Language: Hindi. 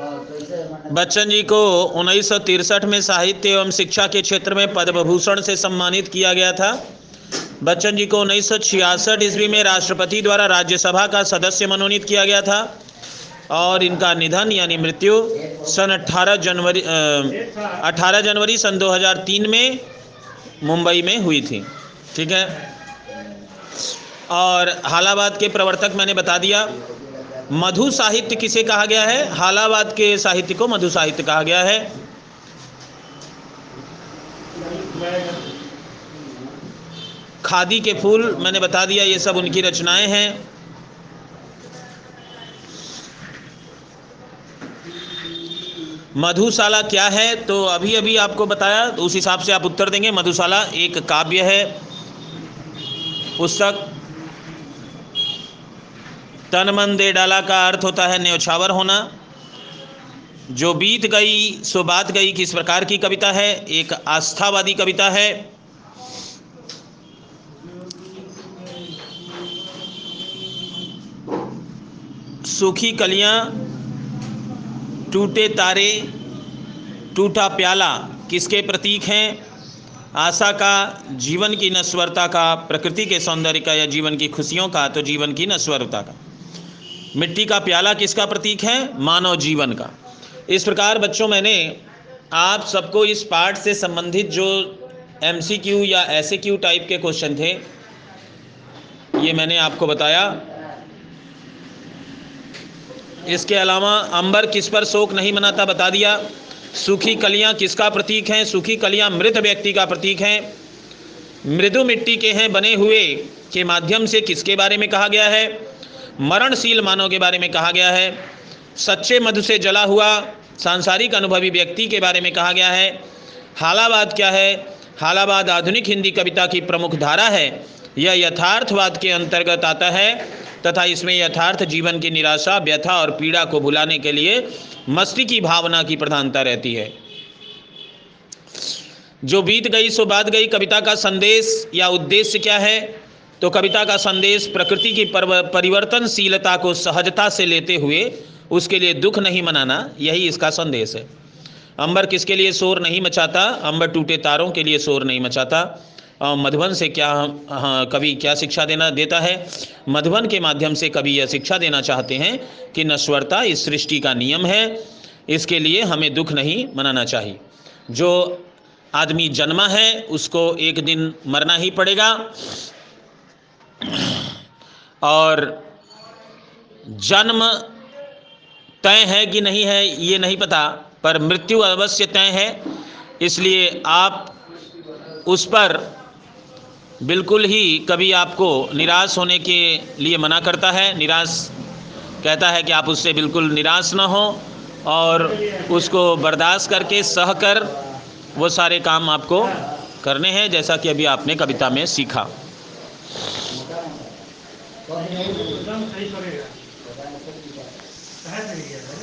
बच्चन जी को उन्नीस में साहित्य एवं शिक्षा के क्षेत्र में पद्म भूषण से सम्मानित किया गया था। बच्चन जी को उन्नीस सौ छियासठ ईस्वी में राष्ट्रपति द्वारा राज्यसभा का सदस्य मनोनीत किया गया था और इनका निधन यानी मृत्यु सन 18 जनवरी अ, 18 जनवरी सन 2003 में मुंबई में हुई थी। ठीक है? और हालाबाद के प्रवर्तक मैंने बता दिया मधु साहित्य किसे कहा गया है? हालाबाद के साहित्य को मधु साहित्य कहा गया है। खादी के फूल, मैंने बता दिया, ये सब उनकी रचनाएँ हैं। मधुशाला क्या है? तो अभी अभी आपको बताया तो उस हिसाब से आप उत्तर देंगे। मधुशाला एक काव्य है। पुस्तक तन मन दे डाला का अर्थ होता है न्योछावर होना। जो बीत गई, सो बात गई किस प्रकार की कविता है? एक आस्थावादी कविता है। सूखी कलियाँ, टूटे तारे, टूटा प्याला किसके प्रतीक हैं? आशा का, जीवन की नस्वरता का, प्रकृति के सौंदर्य का या जीवन की खुशियों का तो जीवन की नस्वरता का। मिट्टी का प्याला किसका प्रतीक है? मानव जीवन का। इस प्रकार बच्चों, मैंने आप सबको इस पाठ से संबंधित जो एमसीक्यू या ऐसे क्यू टाइप के क्वेश्चन थे, ये मैंने आपको बताया। इसके अलावा अंबर किस पर शोक नहीं मनाता बता दिया। सूखी कलियाँ किसका प्रतीक हैं? सूखी कलियाँ मृत व्यक्ति का प्रतीक हैं। मृदु मिट्टी के हैं, बने हुए के माध्यम से किसके बारे में कहा गया है? मरणशील मानव के बारे में कहा गया है। सच्चे मधु से जला हुआ सांसारिक अनुभवी व्यक्ति के बारे में कहा गया है। हालाबाद क्या है? हालाबाद आधुनिक हिंदी कविता की प्रमुख धारा है। यह यथार्थवाद के अंतर्गत आता है तथा इसमें यथार्थ जीवन की निराशा, व्यथा और पीड़ा को भुलाने के लिए मस्ती की भावना की प्रधानता रहती है। जो बीत गई सो बात गई। कविता का संदेश या उद्देश्य क्या है? तो कविता का संदेश प्रकृति की परिवर्तनशीलता को सहजता से लेते हुए उसके लिए दुख नहीं मनाना, यही इसका संदेश है। अंबर किसके लिए शोर नहीं मचाता? अंबर टूटे तारों के लिए शोर नहीं मचाता। मधुबन से क्या हाँ कवि क्या शिक्षा देना देता है? मधुबन के माध्यम से कवि यह शिक्षा देना चाहते हैं कि नश्वरता इस सृष्टि का नियम है। इसके लिए हमें दुख नहीं मनाना चाहिए। जो आदमी जन्मा है, उसको एक दिन मरना ही पड़ेगा। और जन्म तय है कि नहीं है, ये नहीं पता, पर मृत्यु अवश्य तय है। इसलिए आप उस पर बिल्कुल ही कभी आपको निराश होने के लिए मना करता है। निराश कहता है कि आप उससे बिल्कुल निराश ना हो और उसको बर्दाश्त करके सह कर वो सारे काम आपको करने हैं, जैसा कि अभी आपने कविता में सीखा। करेगा